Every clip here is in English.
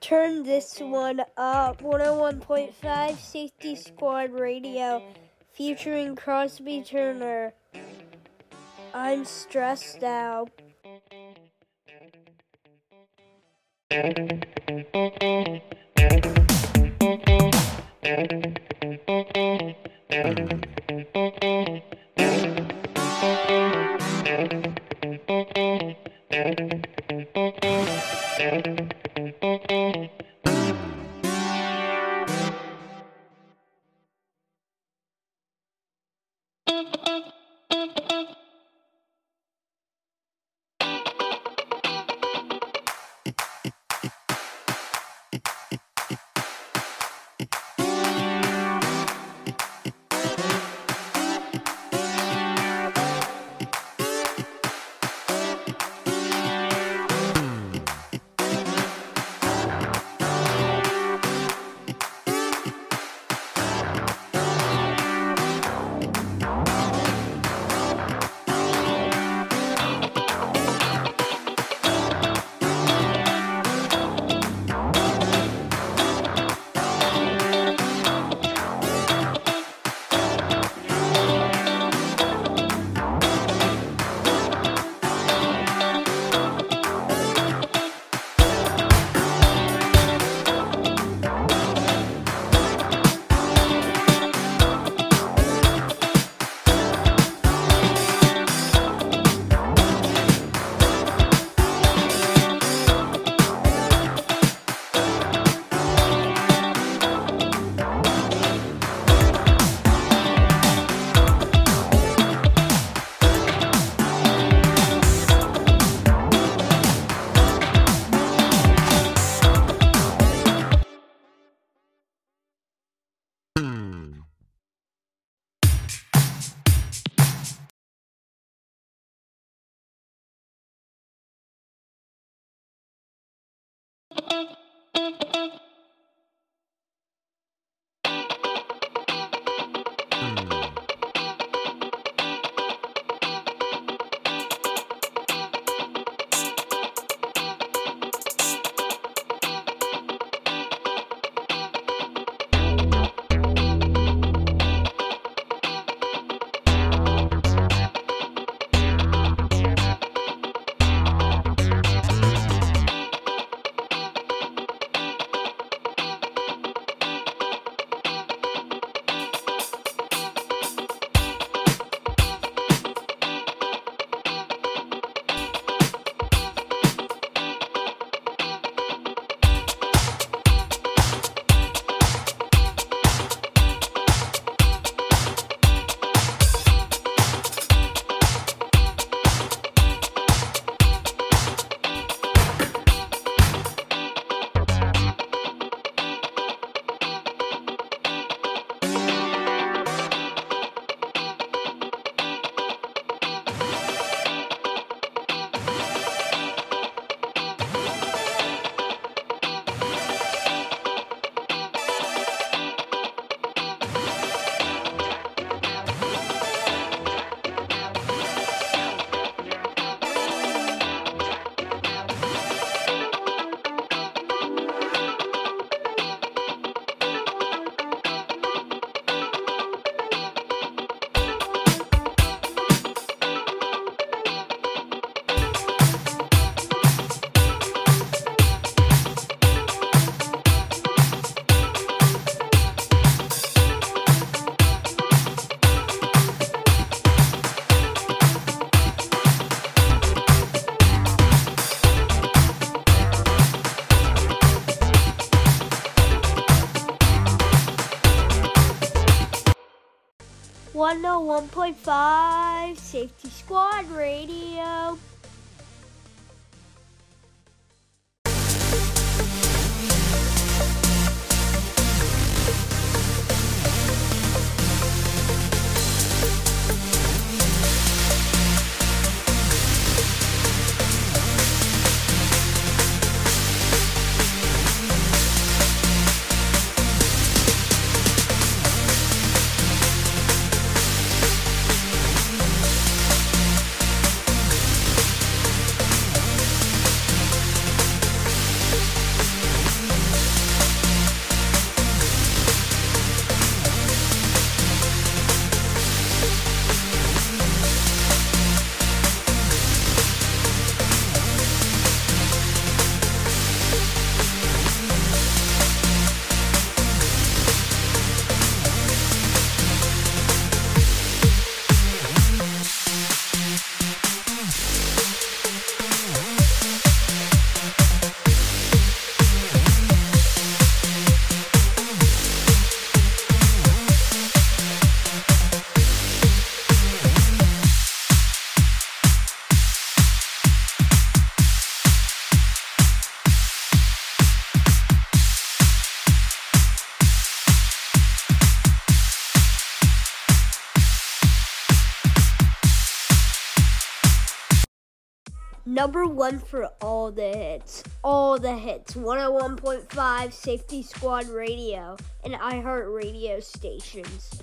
Turn this one up. 101.5 Safety Squad Radio featuring Crosby Turner. I'm stressed out. One oh one point five Safety Squad Radio. Number one for all the hits. All the hits. 101.5 Safety Squad Radio and iHeart radio stations.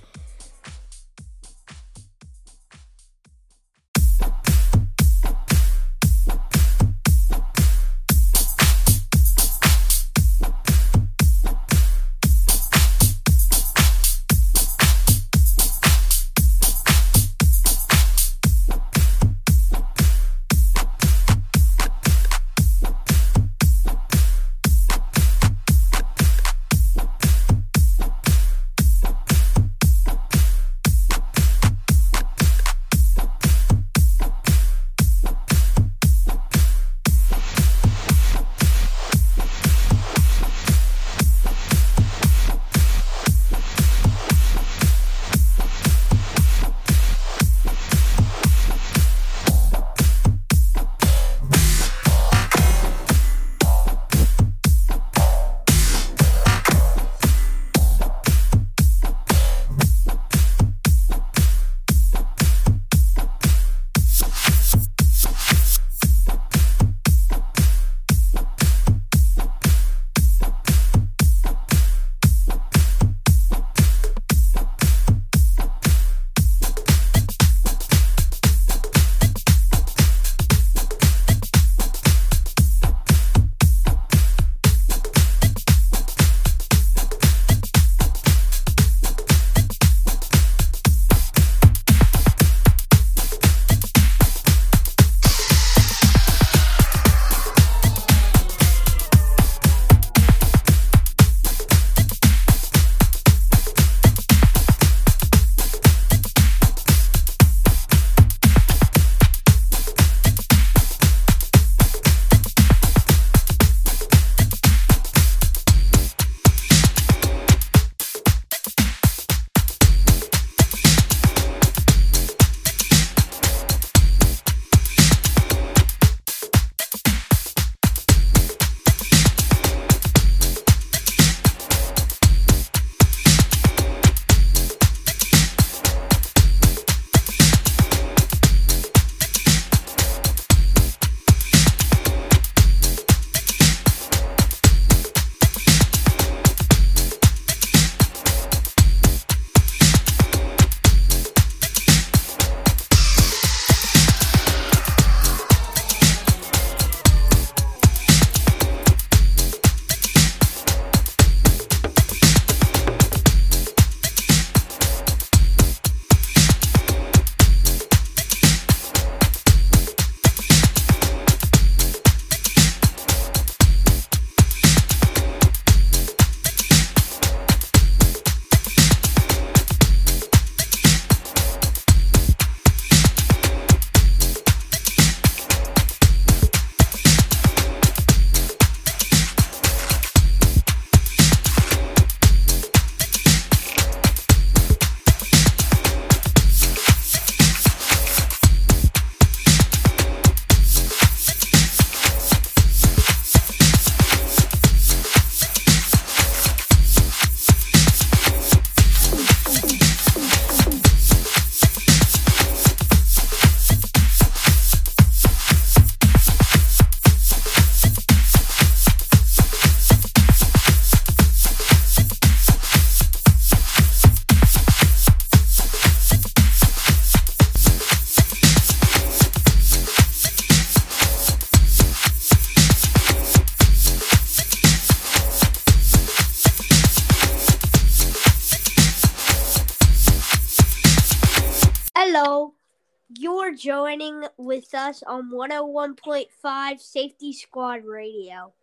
With us on 101.5 Safety Squad Radio.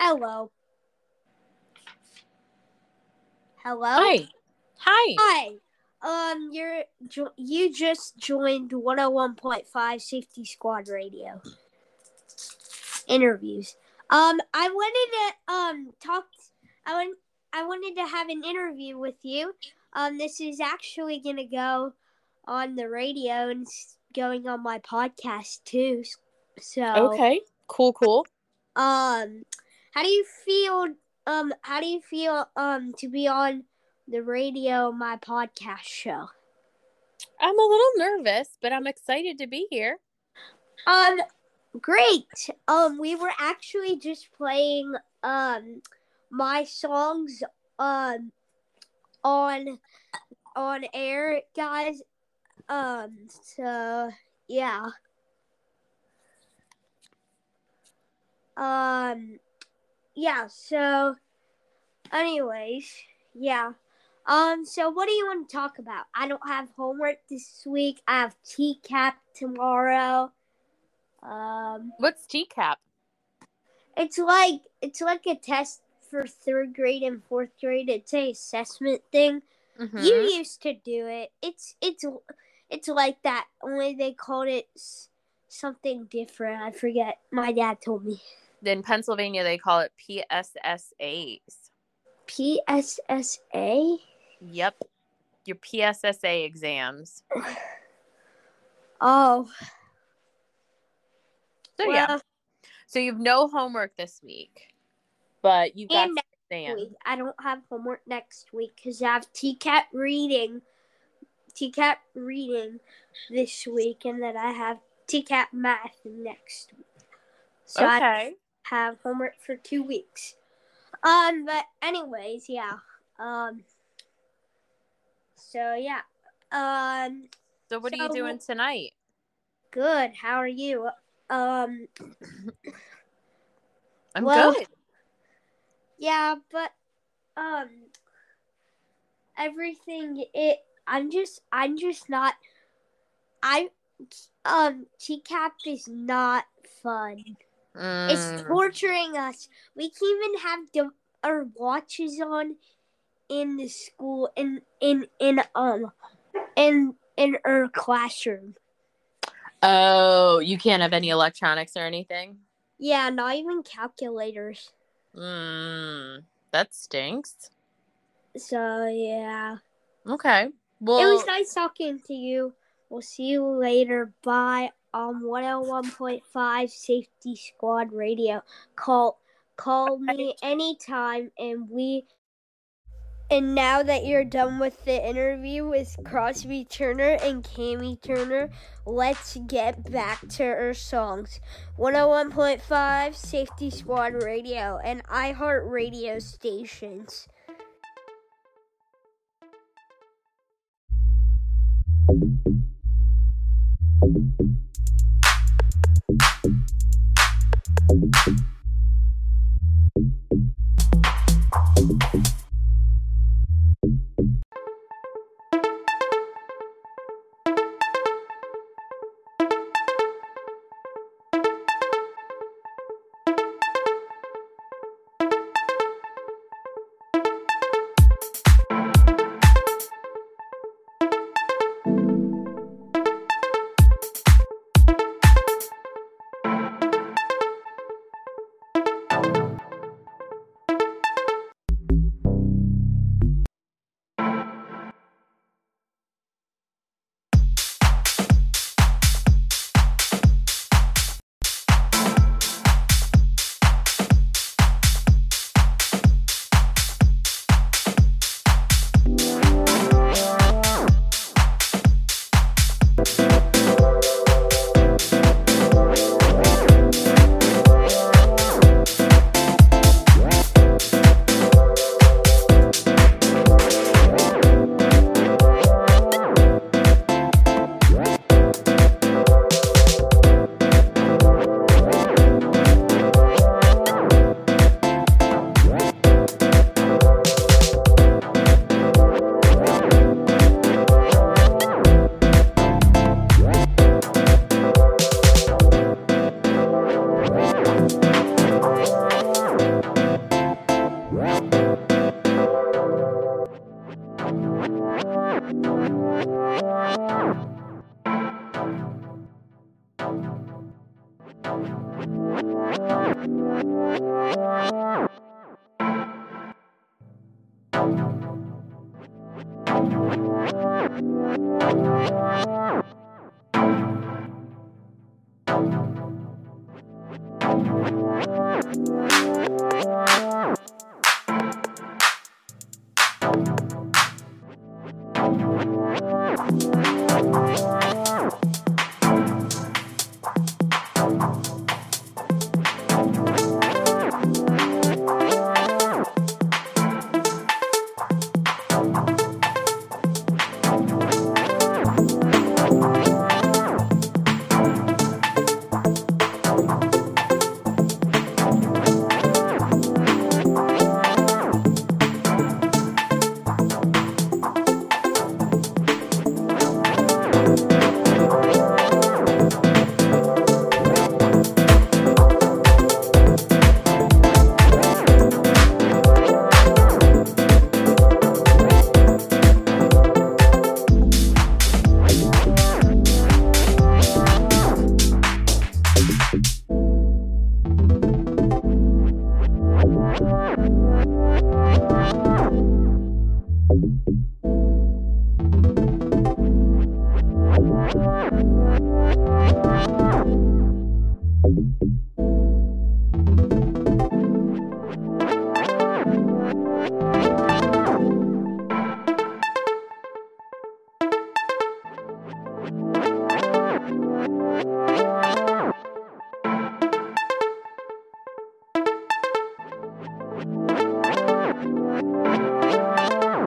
Hello. Hello. Hi. Hi. Hi. Um, you're jo- you just joined 101.5 Safety Squad Radio. Interviews. Um, I wanted to um talk. I want. I wanted to have an interview with you. Um, this is actually gonna go on the radio and going on my podcast too. So Okay. Cool, cool. um, how do you feel? Um, how do you feel? Um, to be on the radio, my podcast show. I'm a little nervous, but I'm excited to be here. Um, great. Um, we were actually just playing um my songs um on on air, guys. Um, so yeah. Um, yeah. So, anyways, yeah. Um, so what do you want to talk about? I don't have homework this week. I have TCAP tomorrow. Um, What's TCAP? it's like it's like a test for third grade and fourth grade. It's a assessment thing. Mhm. You used to do it. It's it's it's like that. Only they called it something different. I forget. My dad told me. In Pennsylvania, they call it PSSAs. PSSA. Yep. Your PSSA exams. Oh, So, well, yeah. So, you've no homework this week, but you've got exams. week. I don't have homework next week because I have TCAP reading. TCAP reading this week, and then I have TCAP math next week. So I have homework for two weeks. Um, but anyways, yeah. Um. So yeah. Um. So, what are you doing tonight? Good. How are you? Um. I'm Well- good. Yeah, but um everything it I'm just I'm just not I um TCAP is not fun. It's Mm. torturing us. We can even have the our watches on in the school in in in um in in our classroom. Oh, you can't have any electronics or anything? Yeah, not even calculators. Mm, that stinks. So yeah. Okay. Well, It was nice talking to you. We'll see you later. Bye. On 101.5 Safety Squad Radio. Call call me anytime and we and now that you're done with the interview with Crosby Turner and Cami Turner, let's get back to our songs. 101.5 Safety Squad Radio and iHeart Radio stations. Thank you.